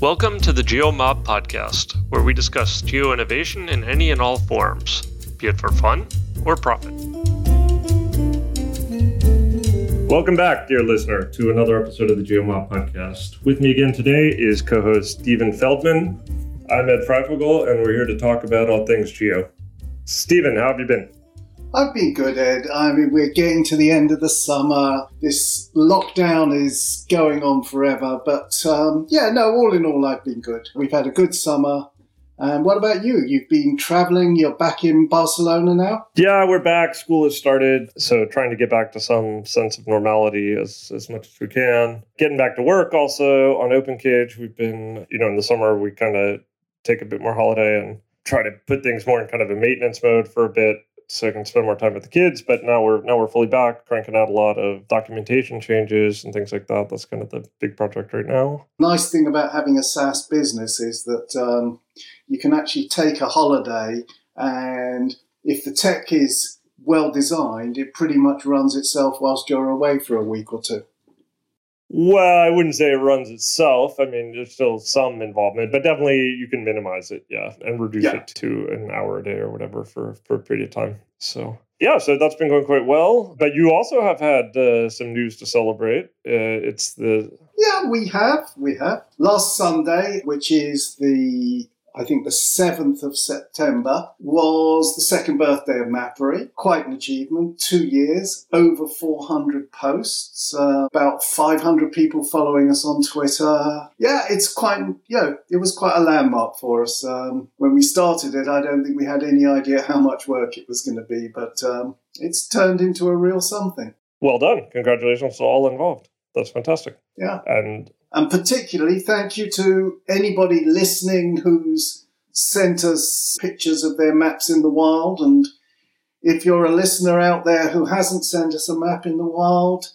Welcome to the GeoMob podcast, where we discuss geo innovation in any and all forms, be it for fun or profit. Welcome back, dear listener, to another episode of the GeoMob podcast. With me again today is co host Steven Feldman. I'm Ed Freyfogle, and we're here to talk about all things geo. Steven, how have you been? I've been good, Ed. I mean, we're getting to the end of the summer. This lockdown is going on forever. But um, yeah, no, all in all, I've been good. We've had a good summer. And what about you? You've been traveling. You're back in Barcelona now? Yeah, we're back. School has started. So trying to get back to some sense of normality as, as much as we can. Getting back to work also on OpenCage. We've been, you know, in the summer, we kind of take a bit more holiday and try to put things more in kind of a maintenance mode for a bit so I can spend more time with the kids. But now we're now we're fully back, cranking out a lot of documentation changes and things like that. That's kind of the big project right now. Nice thing about having a SaaS business is that um, you can actually take a holiday, and if the tech is well designed, it pretty much runs itself whilst you're away for a week or two. Well, I wouldn't say it runs itself. I mean, there's still some involvement, but definitely you can minimize it, yeah, and reduce yeah. it to an hour a day or whatever for, for a period of time. So, yeah, so that's been going quite well. But you also have had uh, some news to celebrate. Uh, it's the. Yeah, we have. We have. Last Sunday, which is the I think the 7th of September, was the second birthday of Mappery. Quite an achievement. Two years, over 400 posts, uh, about 500 people following us on Twitter. Yeah, it's quite, you know, it was quite a landmark for us. Um, when we started it, I don't think we had any idea how much work it was going to be, but um, it's turned into a real something. Well done. Congratulations to all involved. That's fantastic. Yeah. And and particularly, thank you to anybody listening who's sent us pictures of their maps in the wild. And if you're a listener out there who hasn't sent us a map in the wild,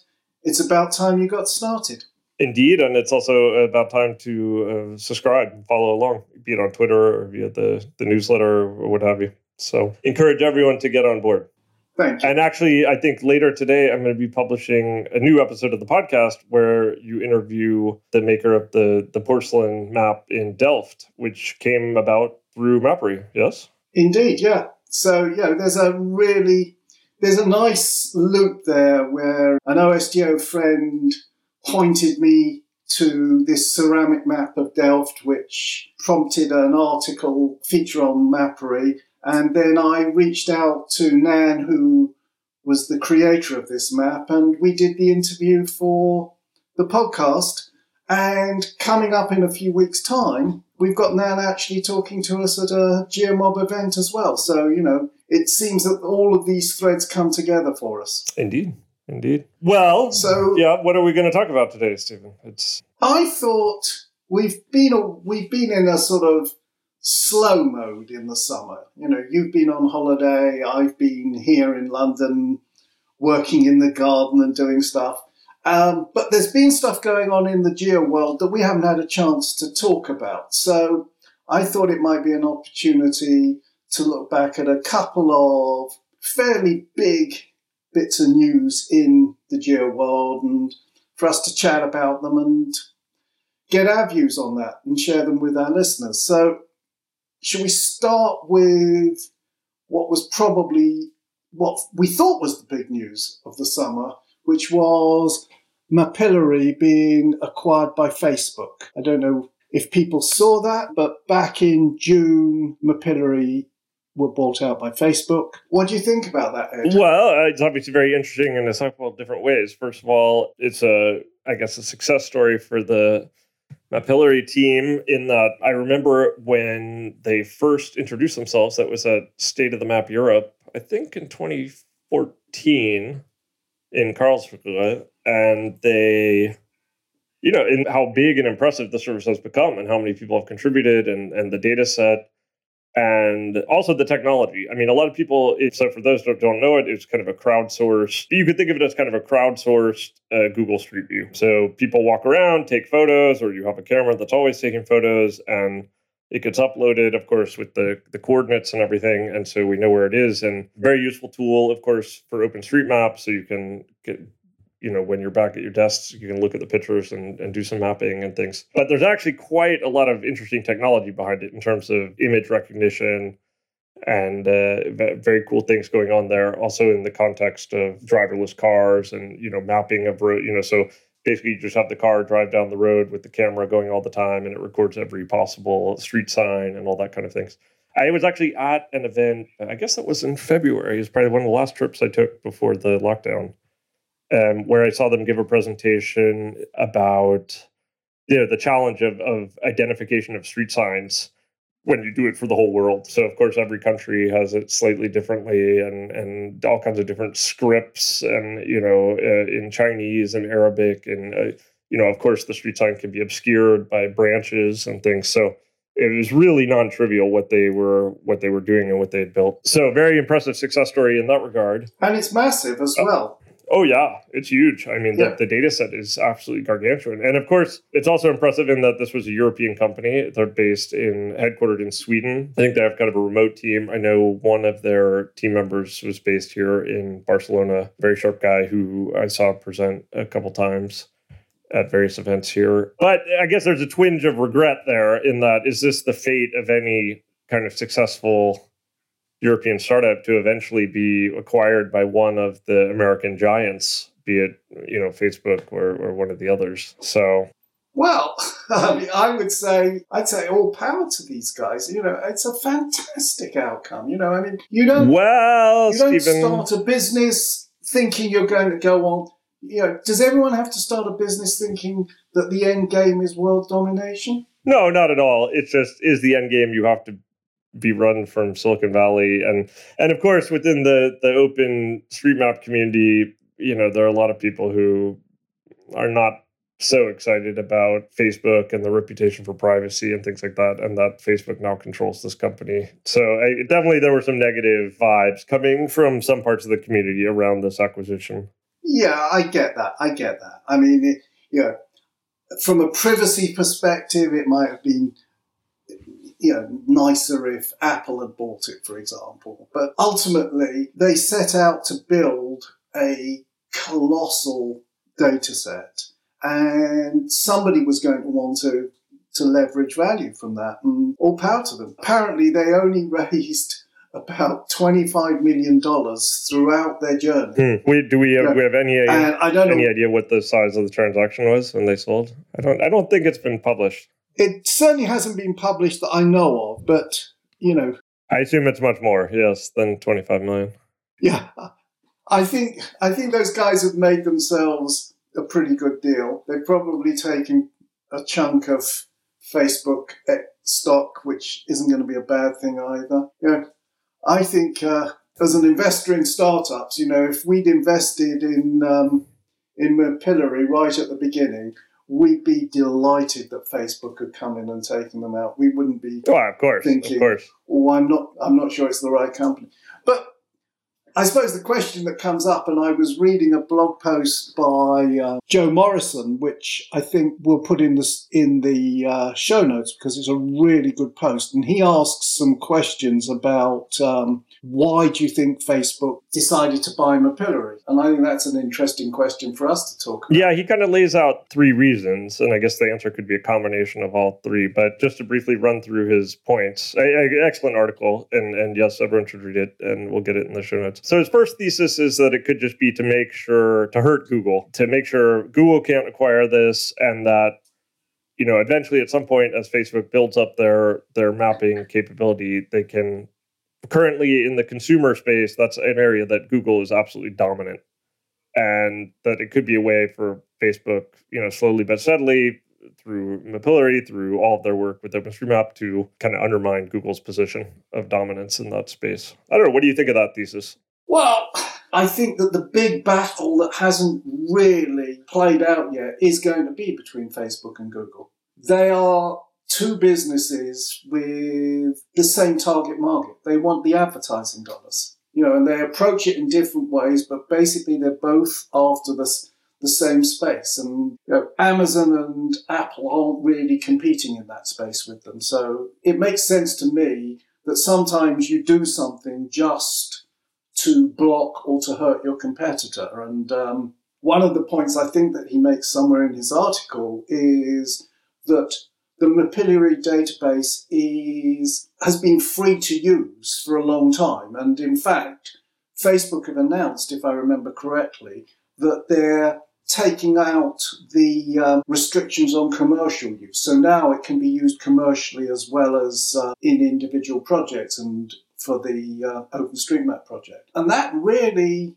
it's about time you got started. Indeed, and it's also about time to uh, subscribe and follow along, be it on Twitter or via the, the newsletter or what have you. So, encourage everyone to get on board. And actually, I think later today, I'm going to be publishing a new episode of the podcast where you interview the maker of the, the porcelain map in Delft, which came about through Mappery. Yes? Indeed, yeah. So, yeah, there's a really, there's a nice loop there where an OSGeo friend pointed me to this ceramic map of Delft, which prompted an article feature on Mappery and then I reached out to Nan, who was the creator of this map, and we did the interview for the podcast. And coming up in a few weeks' time, we've got Nan actually talking to us at a GeoMob event as well. So, you know, it seems that all of these threads come together for us. Indeed. Indeed. Well, so yeah, what are we going to talk about today, Steven? It's I thought we've been a, we've been in a sort of slow mode in the summer. You know, you've been on holiday, I've been here in London working in the garden and doing stuff. Um, but there's been stuff going on in the geo world that we haven't had a chance to talk about. So I thought it might be an opportunity to look back at a couple of fairly big bits of news in the geo world and for us to chat about them and get our views on that and share them with our listeners. So should we start with what was probably what we thought was the big news of the summer, which was Mapillary being acquired by Facebook? I don't know if people saw that, but back in June, Mapillary were bought out by Facebook. What do you think about that, Ed? Well, uh, it's obviously very interesting in a couple of different ways. First of all, it's a, I guess, a success story for the Mapillary team in that I remember when they first introduced themselves, that was at State of the Map Europe, I think in 2014 in Karlsruhe. And they, you know, in how big and impressive the service has become and how many people have contributed and, and the data set and also the technology. I mean, a lot of people, so for those that don't know it, it's kind of a crowdsourced, you could think of it as kind of a crowdsourced uh, Google Street View. So people walk around, take photos, or you have a camera that's always taking photos, and it gets uploaded, of course, with the, the coordinates and everything. And so we know where it is. And very useful tool, of course, for OpenStreetMap. So you can get you know, when you're back at your desks, you can look at the pictures and, and do some mapping and things. But there's actually quite a lot of interesting technology behind it in terms of image recognition and uh, very cool things going on there. Also in the context of driverless cars and you know mapping of road. You know, so basically you just have the car drive down the road with the camera going all the time, and it records every possible street sign and all that kind of things. I was actually at an event. I guess that was in February. It was probably one of the last trips I took before the lockdown, um, where I saw them give a presentation about you know the challenge of of identification of street signs when you do it for the whole world. So of course every country has it slightly differently and and all kinds of different scripts and you know uh, in Chinese and Arabic and uh, you know of course the street sign can be obscured by branches and things. So it was really non-trivial what they were what they were doing and what they had built. So very impressive success story in that regard. And it's massive as well. Oh yeah, it's huge. I mean, yeah. the, the data set is absolutely gargantuan, and of course, it's also impressive in that this was a European company. They're based in headquartered in Sweden. I think they have kind of a remote team. I know one of their team members was based here in Barcelona. Very sharp guy who I saw present a couple times at various events here. But I guess there's a twinge of regret there in that is this the fate of any kind of successful European startup to eventually be acquired by one of the American giants, be it you know Facebook or, or one of the others. So well, I, mean, I would say I'd say all power to these guys. You know, it's a fantastic outcome. You know, I mean, you don't well, you don't Steven... start a business thinking you're going to go on. You know, does everyone have to start a business thinking that the end game is world domination? No, not at all. It's just is the end game you have to be run from Silicon Valley, and and of course within the the open street map community, you know there are a lot of people who are not so excited about Facebook and the reputation for privacy and things like that, and that Facebook now controls this company. So I, definitely there were some negative vibes coming from some parts of the community around this acquisition. Yeah, I get that. I get that. I mean, it, yeah, from a privacy perspective, it might have been you know, nicer if Apple had bought it, for example. But ultimately, they set out to build a colossal data set, and somebody was going to want to to leverage value from that, and all power to them. Apparently, they only raised about $25 million throughout their journey. Hmm. We, do we have, yeah. we have any, idea, I don't any know, idea what the size of the transaction was when they sold? I don't, I don't think it's been published. It certainly hasn't been published that I know of, but you know. I assume it's much more, yes, than twenty five million. Yeah, I think I think those guys have made themselves a pretty good deal. They've probably taken a chunk of Facebook stock, which isn't going to be a bad thing either. Yeah, I think uh, as an investor in startups, you know, if we'd invested in um, in Mapillary right at the beginning, we'd be delighted that Facebook had come in and taken them out. We wouldn't be oh, of course, thinking, of course. "Oh, I'm not, I'm not sure it's the right company." But I suppose the question that comes up, and I was reading a blog post by uh, Joe Morrison, which I think we'll put in the in the uh, show notes because it's a really good post, and he asks some questions about um, why do you think Facebook decided to buy Mapillary? And I think that's an interesting question for us to talk about. Yeah, he kind of lays out three reasons, and I guess the answer could be a combination of all three. But just to briefly run through his points, a, a, excellent article, and, and yes, everyone should read it, and we'll get it in the show notes. So his first thesis is that it could just be to make sure, to hurt Google, to make sure Google can't acquire this, and that you know eventually at some point as facebook builds up their their mapping capability they can currently in the consumer space, that's an area that Google is absolutely dominant, and that it could be a way for Facebook, you know, slowly but steadily through Mapillary, through all of their work with OpenStreetMap to kind of undermine Google's position of dominance in that space. I don't know. What do you think of that thesis? Well, I think that the big battle that hasn't really played out yet is going to be between Facebook and Google. They are two businesses with the same target market. They want the advertising dollars, you know, and they approach it in different ways, but basically they're both after this the same space. And you know, Amazon and Apple aren't really competing in that space with them. So it makes sense to me that sometimes you do something just to block or to hurt your competitor. And um, one of the points I think that he makes somewhere in his article is that the Mapillary database is has been free to use for a long time, and in fact, Facebook have announced, if I remember correctly, that they're taking out the um, restrictions on commercial use. So now it can be used commercially as well as uh, in individual projects and for the uh, OpenStreetMap project. And that really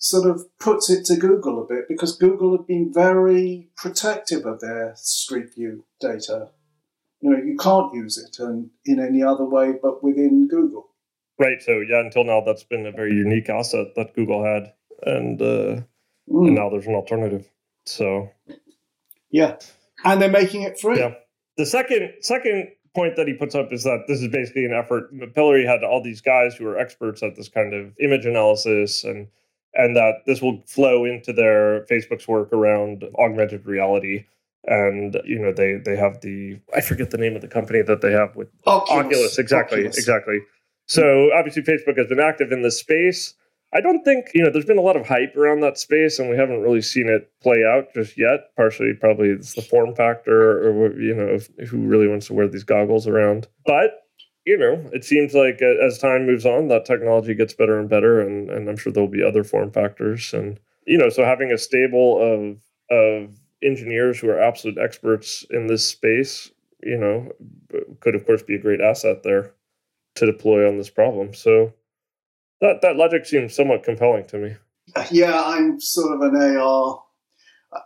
sort of puts it to Google a bit because Google have been very protective of their Street View data. You know, you can't use it in, in any other way but within Google. Right. So yeah, until now, that's been a very unique asset that Google had, and uh, mm. and now there's an alternative. So yeah, and they're making it free. Yeah. The second second point that he puts up is that this is basically an effort. Mapillary had all these guys who are experts at this kind of image analysis and and that this will flow into their Facebook's work around augmented reality. And you know they they have the I forget the name of the company that they have with Oculus, Oculus exactly Oculus. exactly. So obviously Facebook has been active in this space. I don't think you know there's been a lot of hype around that space, and we haven't really seen it play out just yet. Partially, probably it's the form factor, or you know, who really wants to wear these goggles around. But you know, it seems like uh, as time moves on, that technology gets better and better, and, and I'm sure there'll be other form factors. And you know, so having a stable of of engineers who are absolute experts in this space, you know, could of course be a great asset there to deploy on this problem. So that that logic seems somewhat compelling to me. Yeah, I'm sort of an AR.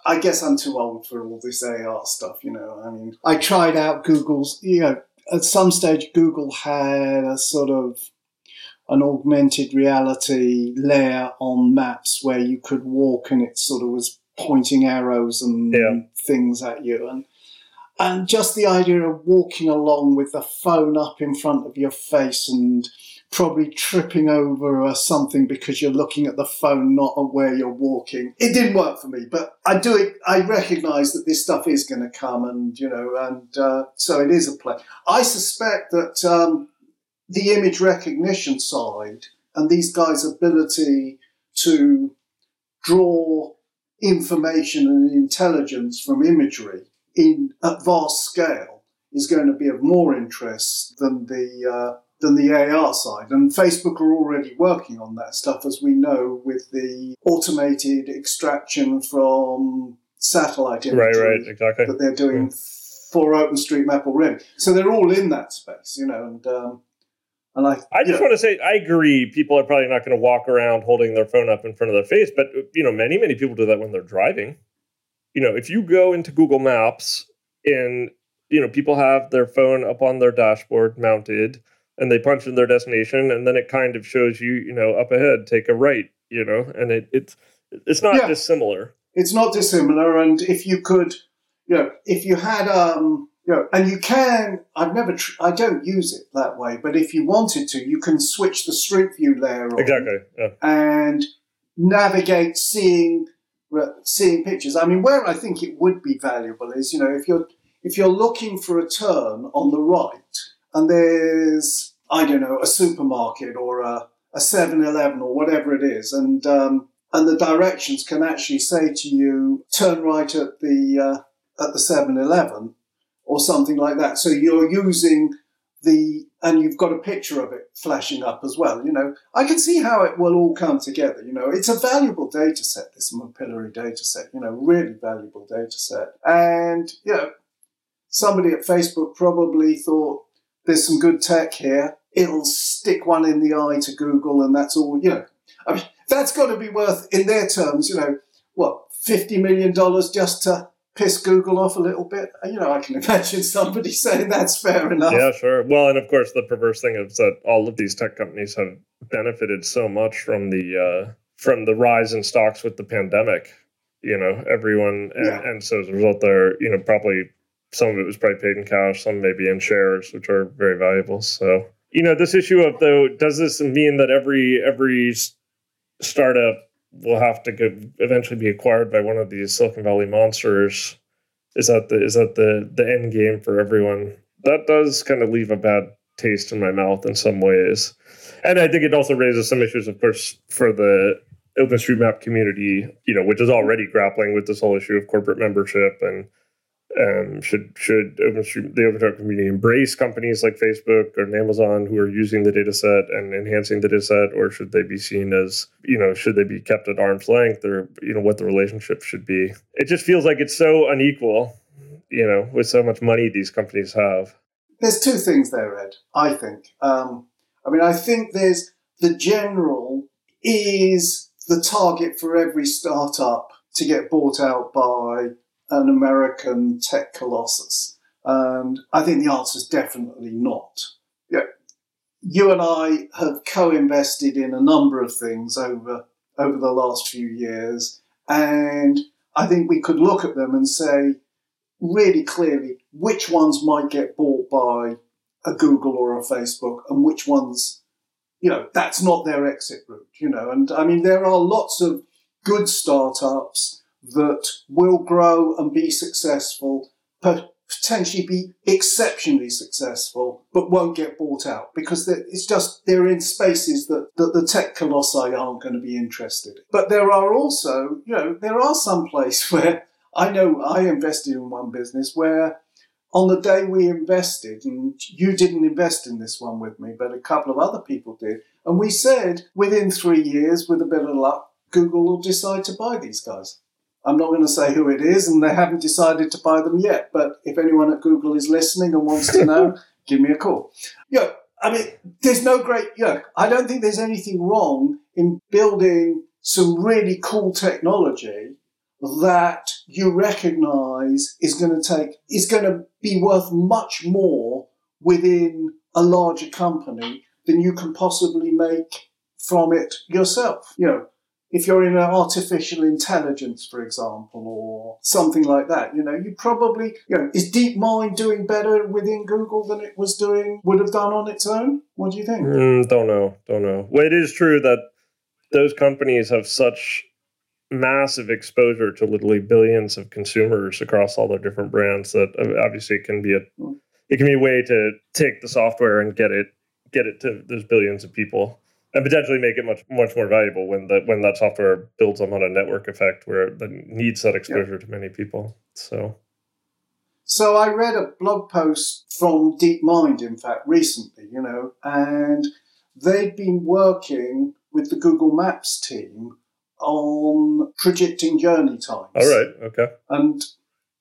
I guess I'm too old for all this AR stuff. You know, I mean, I tried out Google's. You know, at some stage, Google had a sort of an augmented reality layer on maps where you could walk and it sort of was pointing arrows and yeah. things at you and and just the idea of walking along with the phone up in front of your face and probably tripping over uh, something because you're looking at the phone, not at where you're walking. It didn't work for me, but I do it. I recognise that this stuff is going to come, and you know, and uh, so it is a play. I suspect that um, the image recognition side and these guys' ability to draw information and intelligence from imagery in at vast scale is going to be of more interest than the uh, than the AR side. And Facebook are already working on that stuff, as we know, with the automated extraction from satellite imagery right, right, exactly. that they're doing yeah. for OpenStreetMap already. So they're all in that space, you know, and um, and I, I just want to say, I agree. People are probably not going to walk around holding their phone up in front of their face, but you know, many many people do that when they're driving. You know, if you go into Google Maps and you know people have their phone up on their dashboard mounted, and they punch in their destination and then it kind of shows you you know up ahead take a right you know and it, it's it's not yeah. dissimilar it's not dissimilar and if you could you know if you had um you know and you can i've never tr- i don't use it that way but if you wanted to you can switch the street view layer on exactly yeah. and navigate seeing seeing pictures i mean where i think it would be valuable is you know if you're if you're looking for a turn on the right and there's I don't know a supermarket or a a 7-Eleven or whatever it is, and um, and the directions can actually say to you, turn right at the uh, at the 7-Eleven or something like that. So you're using the and you've got a picture of it flashing up as well. You know, I can see how it will all come together. You know, it's a valuable data set, this Mapillary data set. You know, really valuable data set, and you know, somebody at Facebook probably thought there's some good tech here. It'll stick one in the eye to Google, and that's all. You know, I mean, that's got to be worth, in their terms, you know, what fifty million dollars just to piss Google off a little bit. You know, I can imagine somebody saying that's fair enough. Yeah, sure. Well, and of course, the perverse thing is that all of these tech companies have benefited so much from the uh, from the rise in stocks with the pandemic. You know, everyone, and, yeah. and so as a result, they're you know probably some of it was probably paid in cash, some maybe in shares, which are very valuable. So, you know, this issue of though, does this mean that every every startup will have to go, eventually be acquired by one of these Silicon Valley monsters? Is that the is that the the end game for everyone? That does kind of leave a bad taste in my mouth in some ways, and I think it also raises some issues, of course, for the OpenStreetMap community, you know, which is already grappling with this whole issue of corporate membership and um, should should OpenStreet the OpenStreetMap community embrace companies like Facebook or Amazon who are using the data set and enhancing the data set, or should they be seen as you know should they be kept at arm's length, or you know what the relationship should be? It just feels like it's so unequal, you know, with so much money these companies have. There's two things there, Ed. I think. Um, I mean, I think there's the general is the target for every startup to get bought out by an American tech colossus? And I think the answer is definitely not. Yeah, you and I have co-invested in a number of things over over the last few years, and I think we could look at them and say really clearly which ones might get bought by a Google or a Facebook, and which ones, you know, that's not their exit route. You know, and I mean there are lots of good startups that will grow and be successful, potentially be exceptionally successful, but won't get bought out because it's just they're in spaces that, that the tech colossi aren't going to be interested. In. But there are also, you know, there are some places where I know I invested in one business where on the day we invested, and you didn't invest in this one with me, but a couple of other people did, and we said within three years, with a bit of luck, Google will decide to buy these guys. I'm not going to say who it is, and they haven't decided to buy them yet. But if anyone at Google is listening and wants to know, give me a call. Yeah, I mean, there's no great. Yeah, I don't think there's anything wrong in building some really cool technology that you recognise is going to take is going to be worth much more within a larger company than you can possibly make from it yourself. You know, if you're in an artificial intelligence, for example, or something like that, you know, you probably, you know, is DeepMind doing better within Google than it was doing, would have done on its own? What do you think? Mm, don't know. Don't know. Well, it is true that those companies have such massive exposure to literally billions of consumers across all their different brands that uh, obviously it can be a, mm. it can be a way to take the software and get it, get it to those billions of people and potentially make it much much more valuable when that when that software builds on a network effect where it needs that exposure yeah. to many people. So. So I read a blog post from DeepMind, in fact, recently, you know, and they've been working with the Google Maps team on predicting journey times. All right, okay. And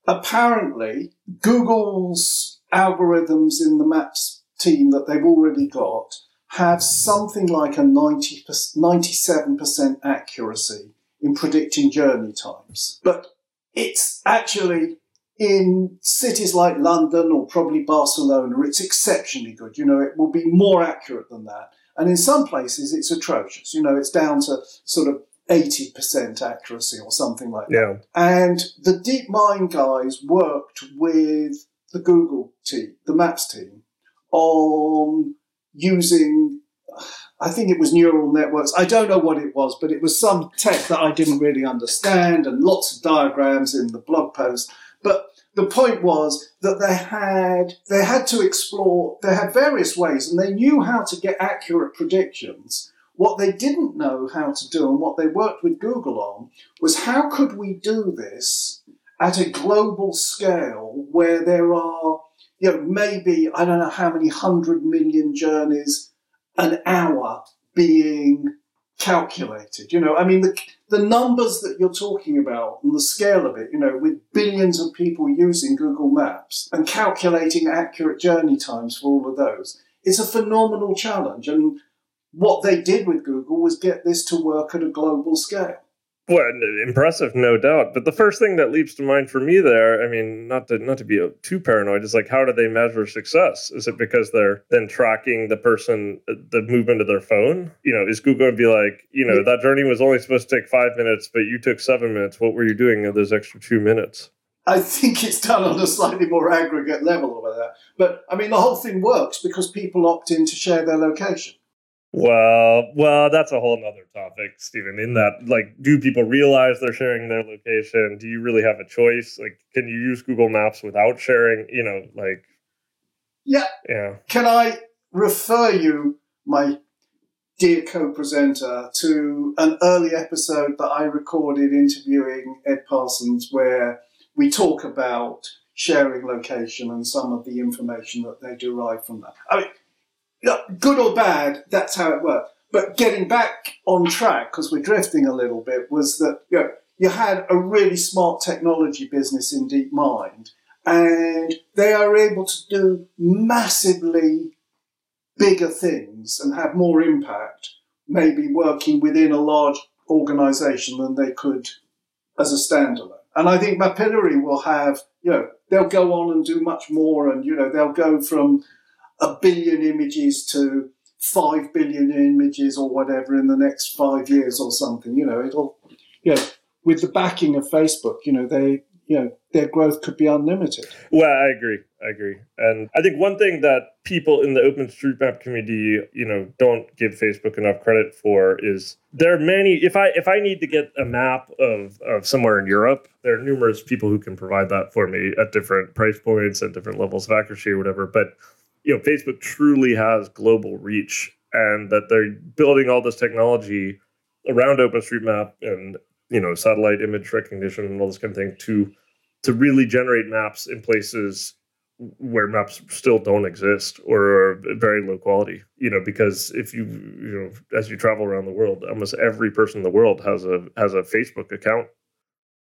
apparently, Google's algorithms in the Maps team that they've already got have something like a 90, 97% accuracy in predicting journey times. But it's actually in cities like London or probably Barcelona, it's exceptionally good. You know, it will be more accurate than that. And in some places, it's atrocious. You know, it's down to sort of 80% accuracy or something like yeah. that. And the DeepMind guys worked with the Google team, the Maps team, on using, I think it was neural networks. I don't know what it was, but it was some tech that I didn't really understand and lots of diagrams in the blog post. But the point was that they had they had to explore they had various ways and they knew how to get accurate predictions what they didn't know how to do and what they worked with google on was how could we do this at a global scale where there are you know, maybe I don't know how many hundred million journeys an hour being calculated. You know, I mean, the, the numbers that you're talking about and the scale of it, you know, with billions of people using Google Maps and calculating accurate journey times for all of those, it's a phenomenal challenge. And what they did with Google was get this to work at a global scale. Well, impressive, no doubt. But the first thing that leaps to mind for me there, I mean, not to not to be uh, too paranoid, is like, how do they measure success? Is it because they're then tracking the person, uh, the movement of their phone? You know, is Google going to be like, you know, that journey was only supposed to take five minutes, but you took seven minutes. What were you doing in those extra two minutes? I think it's done on a slightly more aggregate level over that. But I mean, the whole thing works because people opt in to share their location. Well, well, that's a whole nother topic, Steven. In that, like, do people realize they're sharing their location? Do you really have a choice? Like, can you use Google Maps without sharing? You know, like, yeah, yeah. Can I refer you my dear co-presenter, to an early episode that I recorded interviewing Ed Parsons, where we talk about sharing location and some of the information that they derive from that. I mean, good or bad, that's how it worked. But getting back on track, because we're drifting a little bit, was that you, know, you had a really smart technology business in DeepMind, and they are able to do massively bigger things and have more impact, maybe working within a large organization than they could as a standalone. And I think Mapillary will have, you know, they'll go on and do much more, and you know, they'll go from a billion images to five billion images or whatever in the next five years or something. You know, it'll, know, with the backing of Facebook, you know, they you know their growth could be unlimited. Well, I agree. I agree. And I think one thing that people in the OpenStreetMap community, you know, don't give Facebook enough credit for is there are many if I if I need to get a map of of somewhere in Europe, there are numerous people who can provide that for me at different price points and different levels of accuracy or whatever. But you know, Facebook truly has global reach and that they're building all this technology around OpenStreetMap and you know satellite image recognition and all this kind of thing to to really generate maps in places where maps still don't exist or are very low quality you know because if you you know as you travel around the world almost every person in the world has a has a facebook account.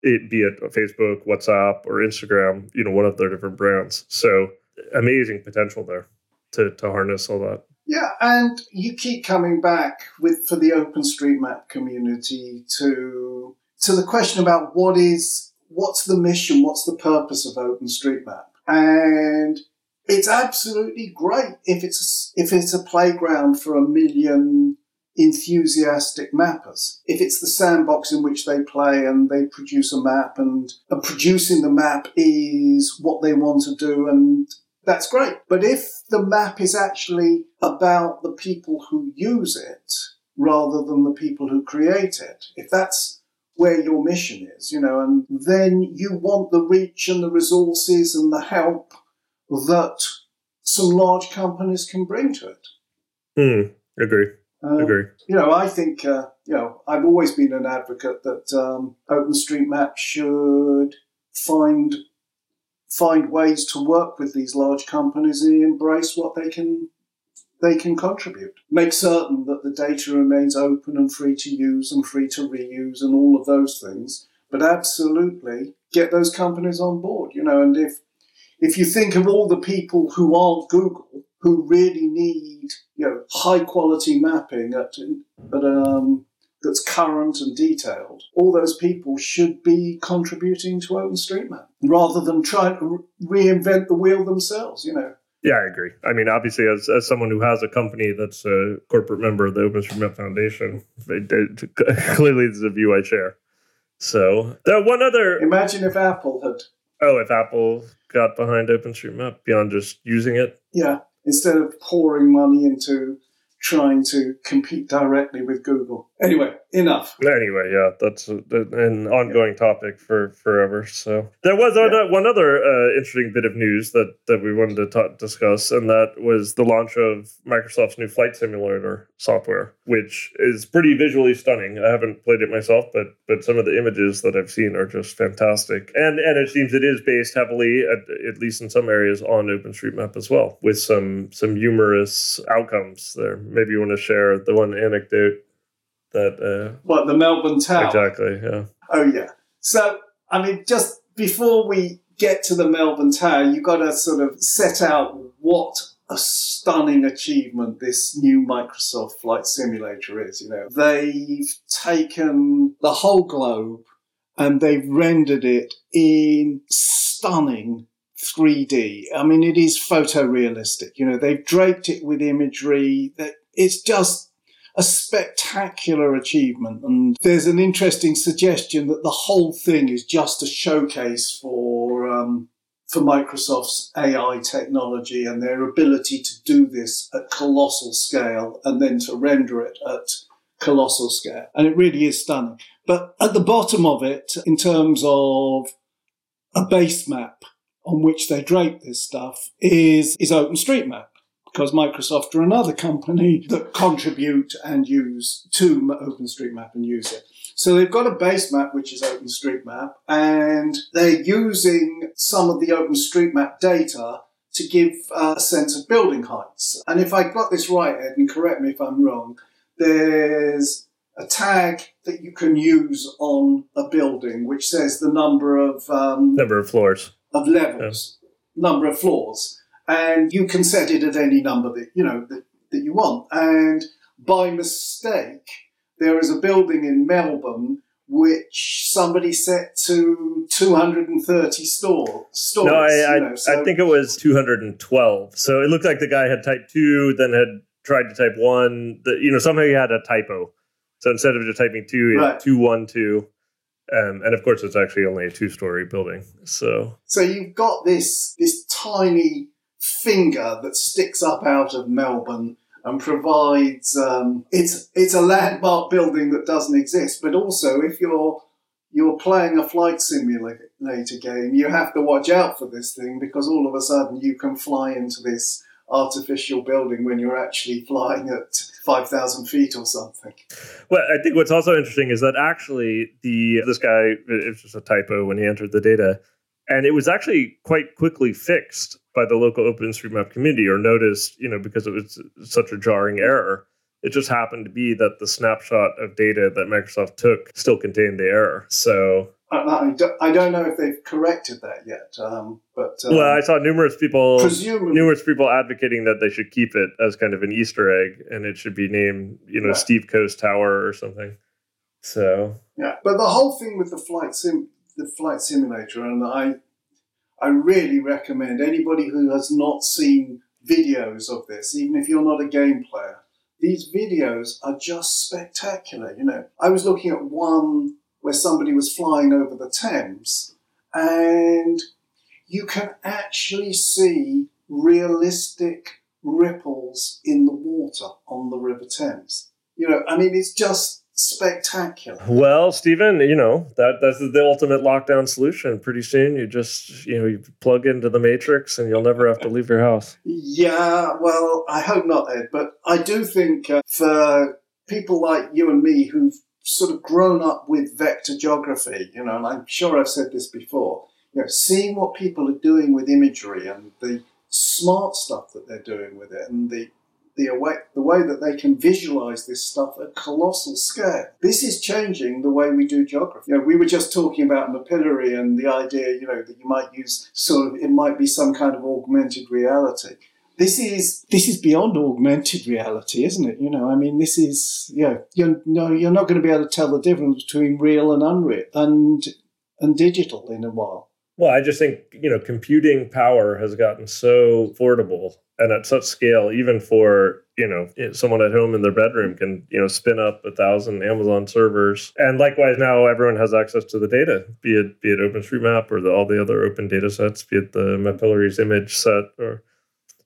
It be it facebook whatsapp or instagram you know one of their different brands. So amazing potential there to to harness all that yeah, and you keep coming back with for the OpenStreetMap community to to the question about what is what's the mission, what's the purpose of OpenStreetMap, and it's absolutely great if it's if it's a playground for a million enthusiastic mappers. If it's the sandbox in which they play and they produce a map and, and producing the map is what they want to do and that's great. But if the map is actually about the people who use it rather than the people who create it, if that's where your mission is, you know, and then you want the reach and the resources and the help that some large companies can bring to it. Hmm. Agree. Um, Agree. You know, I think, uh, you know, I've always been an advocate that um, OpenStreetMap should find find ways to work with these large companies and embrace what they can they can contribute. Make certain that the data remains open and free to use and free to reuse and all of those things. But absolutely get those companies on board, you know, and if if you think of all the people who aren't Google who really need, you know, high quality mapping at, at um, that's current and detailed, all those people should be contributing to OpenStreetMap rather than trying to reinvent the wheel themselves, you know. Yeah, I agree. I mean, obviously, as, as someone who has a company that's a corporate member of the OpenStreetMap Foundation, it, it, clearly this is a view I share. So, there one other. Imagine if Apple had. Oh, if Apple got behind OpenStreetMap beyond just using it? Yeah. Instead of pouring money into trying to compete directly with Google. Anyway, enough. Anyway, yeah, that's an ongoing topic for forever. So there was yeah. one other uh, interesting bit of news that that we wanted to talk, discuss, and that was the launch of Microsoft's new flight simulator software, which is pretty visually stunning. I haven't played it myself, but but some of the images that I've seen are just fantastic, and and it seems it is based heavily, at, at least in some areas, on OpenStreetMap as well, with some some humorous outcomes there. Maybe you want to share the one anecdote that uh, what the Melbourne Tower exactly yeah oh yeah so I mean just before we get to the Melbourne Tower you've got to sort of set out what a stunning achievement this new Microsoft flight simulator is you know they've taken the whole globe and they've rendered it in stunning 3D. I mean, it is photorealistic. You know, they've draped it with imagery that it's just a spectacular achievement. And there's an interesting suggestion that the whole thing is just a showcase for um, for Microsoft's AI technology and their ability to do this at colossal scale and then to render it at colossal scale. And it really is stunning. But at the bottom of it, in terms of a base map on which they drape this stuff, is, is OpenStreetMap because Microsoft are another company that contribute and use to OpenStreetMap and use it. So they've got a base map, which is OpenStreetMap, and they're using some of the OpenStreetMap data to give uh, a sense of building heights. And if I got this right, Ed, and correct me if I'm wrong, there's a tag that you can use on a building which says the number of um, number of floors of levels, yeah. number of floors, and you can set it at any number that you know that, that you want. And by mistake, there is a building in Melbourne which somebody set to 230 store, stores. No, I, I, know, so. I, think it was 212. So it looked like the guy had typed two, then had tried to type one. The, you know, somehow he had a typo. So instead of just typing two, right. two one two. Um, and of course, it's actually only a two-story building. So, so you've got this this tiny finger that sticks up out of Melbourne and provides um, it's it's a landmark building that doesn't exist. But also, if you're you're playing a flight simulator game, you have to watch out for this thing because all of a sudden you can fly into this artificial building when you're actually flying at 5,000 feet or something. Well, I think what's also interesting is that actually the this guy it was just a typo when he entered the data and it was actually quite quickly fixed by the local OpenStreetMap community or noticed, you know, because it was such a jarring error. It just happened to be that the snapshot of data that Microsoft took still contained the error. So I, I don't know if they've corrected that yet, um, but um, well, I saw numerous people, numerous people advocating that they should keep it as kind of an Easter egg, and it should be named, you know, right. Steve Coast Tower or something. So yeah, but the whole thing with the flight sim, the flight simulator, and I, I really recommend anybody who has not seen videos of this, even if you're not a game player, these videos are just spectacular. You know, I was looking at one where somebody was flying over the Thames, and you can actually see realistic ripples in the water on the River Thames. You know, I mean, it's just spectacular. Well, Steven, you know that that's the ultimate lockdown solution. Pretty soon, you just you know you plug into the matrix, and you'll never have to leave your house. Yeah, well, I hope not, Ed. But I do think uh, for people like you and me who've sort of grown up with vector geography, you know, and I'm sure I've said this before. You know, seeing what people are doing with imagery and the smart stuff that they're doing with it, and the the way, the way that they can visualize this stuff at colossal scale. This is changing the way we do geography. You know, we were just talking about mapillary and the idea, you know, that you might use sort of, it might be some kind of augmented reality. This is this is beyond augmented reality, isn't it? You know, I mean, this is you know, you're no, you're not going to be able to tell the difference between real and unreal and and digital in a while. Well, I just think, you know, computing power has gotten so affordable and at such scale, even for, you know, someone at home in their bedroom can, you know, spin up a thousand Amazon servers. And likewise, now everyone has access to the data, be it be it OpenStreetMap or the, all the other open data sets, be it the Mapillary's image set or,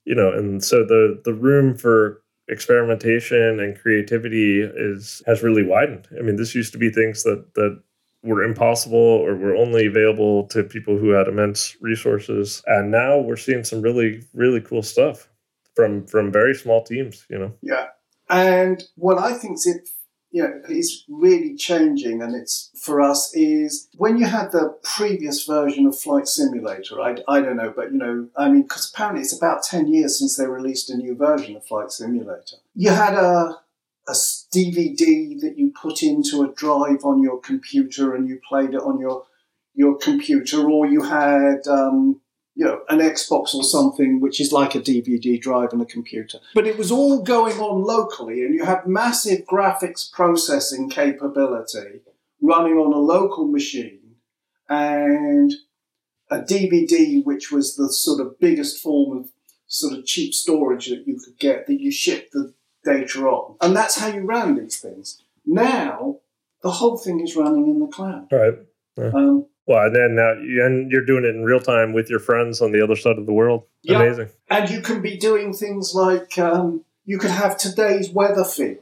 you know, and so the the room for experimentation and creativity is has really widened. I mean, this used to be things that that were impossible or were only available to people who had immense resources. And now we're seeing some really, really cool stuff from from very small teams, you know. Yeah. And what I think is it you know, is really changing, and it's for us is when you had the previous version of Flight Simulator. I, I don't know, but you know, I mean, because apparently it's about ten years since they released a new version of Flight Simulator. You had a a DVD that you put into a drive on your computer and you played it on your your computer, or you had um, you know an Xbox or something, which is like a DVD drive on a computer. But it was all going on locally, and you had massive graphics processing capability running on a local machine, and a DVD, which was the sort of biggest form of sort of cheap storage that you could get that you shipped the data on. And that's how you ran these things. Now, the whole thing is running in the cloud. Right. Yeah. Um, well, and then now and you're doing it in real time with your friends on the other side of the world. Yeah. Amazing. And you can be doing things like um, you could have today's weather feed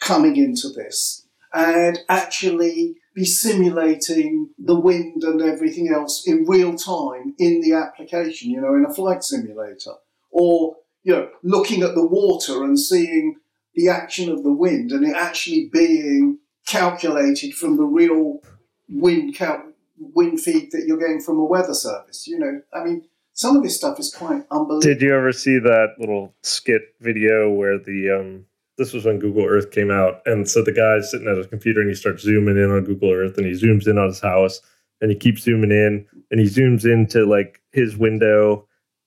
coming into this and actually be simulating the wind and everything else in real time in the application, you know, in a flight simulator. Or you know, looking at the water and seeing the action of the wind and it actually being calculated from the real wind count, wind feed that you're getting from a weather service. You know, I mean, some of this stuff is quite unbelievable. Did you ever see that little skit video where the um, this was when Google Earth came out, and so the guy's sitting at his computer and he starts zooming in on Google Earth, and he zooms in on his house, and he keeps zooming in, and he zooms into like his window,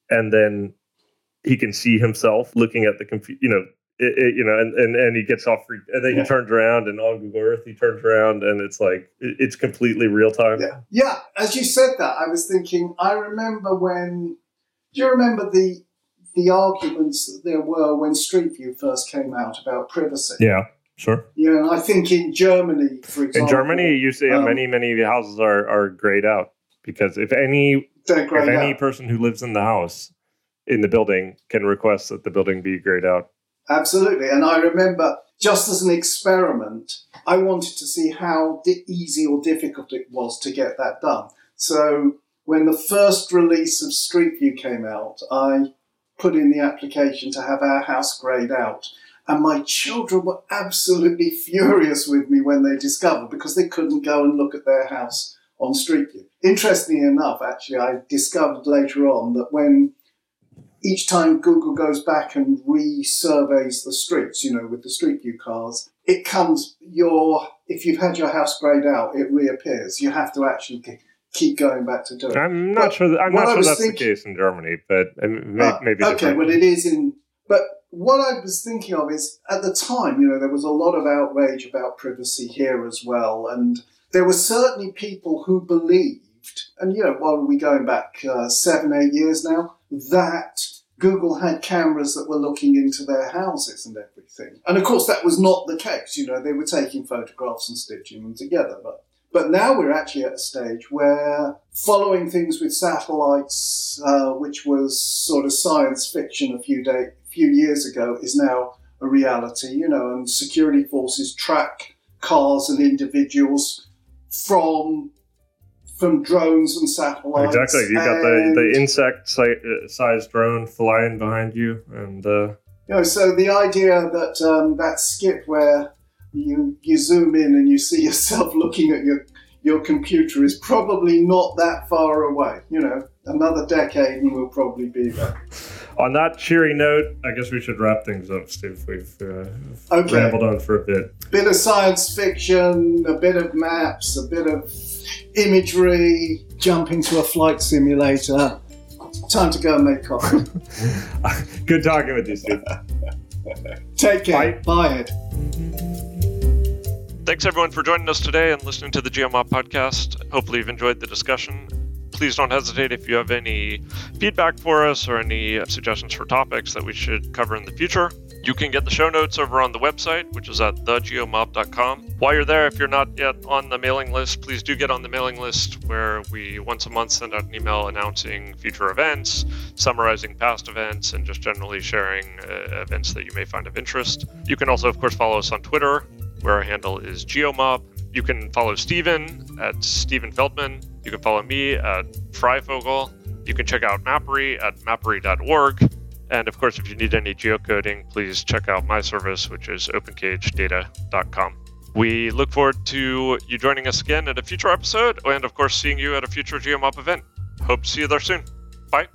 and then he can see himself looking at the computer, you know, it, it, you know, and, and and he gets off, and then he turns around, and on Google Earth he turns around, and it's like it- it's completely real time. Yeah. Yeah. As you said that, I was thinking, I remember when, do you remember the the arguments that there were when Street View first came out about privacy? Yeah, sure. Yeah, and I think in Germany, for example. In Germany, you see um, many many houses are are grayed out because if any if greyed any out. person who lives in the house in the building can request that the building be grayed out. Absolutely. And I remember just as an experiment, I wanted to see how di- easy or difficult it was to get that done. So when the first release of Street View came out, I put in the application to have our house grayed out. And my children were absolutely furious with me when they discovered because they couldn't go and look at their house on Street View. Interestingly enough, actually, I discovered later on that when each time Google goes back and resurveys the streets, you know, with the Street View cars, it comes your if you've had your house grayed out, it reappears. You have to actually keep going back to do it. I'm not Well, sure. That, I'm not sure that's thinking- the case in Germany, but um, may, Uh, maybe okay, different. well, it is in. But what I was thinking of is at the time, you know, there was a lot of outrage about privacy here as well, and there were certainly people who believed, and you know, what are we going back uh, seven, eight years now, that Google had cameras that were looking into their houses and everything. And of course, that was not the case. You know, they were taking photographs and stitching them together, but. But now we're actually at a stage where following things with satellites, uh, which was sort of science fiction a few day, few years ago, is now a reality. You know, and security forces track cars and individuals from from drones and satellites. exactly. You got the, the insect uh, sized drone flying behind you, and uh, You know, so the idea that um, that skip where you you zoom in and you see yourself looking at your your computer is probably not that far away. You know, another decade and we'll probably be there. On that cheery note, I guess we should wrap things up, Steve. We've uh, Okay. rambled on for a bit. Bit of science fiction, a bit of maps, a bit of imagery, jumping to a flight simulator. Time to go and make coffee. Good talking with you, Steve. Take care. Bye. Bye Ed. Thanks everyone for joining us today and listening to the GeoMob podcast. Hopefully you've enjoyed the discussion. Please don't hesitate if you have any feedback for us or any suggestions for topics that we should cover in the future. You can get the show notes over on the website, which is at thegeomob.com. While you're there, if you're not yet on the mailing list, please do get on the mailing list where we once a month send out an email announcing future events, summarizing past events, and just generally sharing uh, events that you may find of interest. You can also, of course, follow us on Twitter where our handle is geomob. You can follow Steven at Steven Feldman. You can follow me at Freyfogle. You can check out Mappery at mappery.org. And of course, if you need any geocoding, please check out my service, which is opencagedata.com. We look forward to you joining us again at a future episode, and of course, seeing you at a future GeoMob event. Hope to see you there soon. Bye.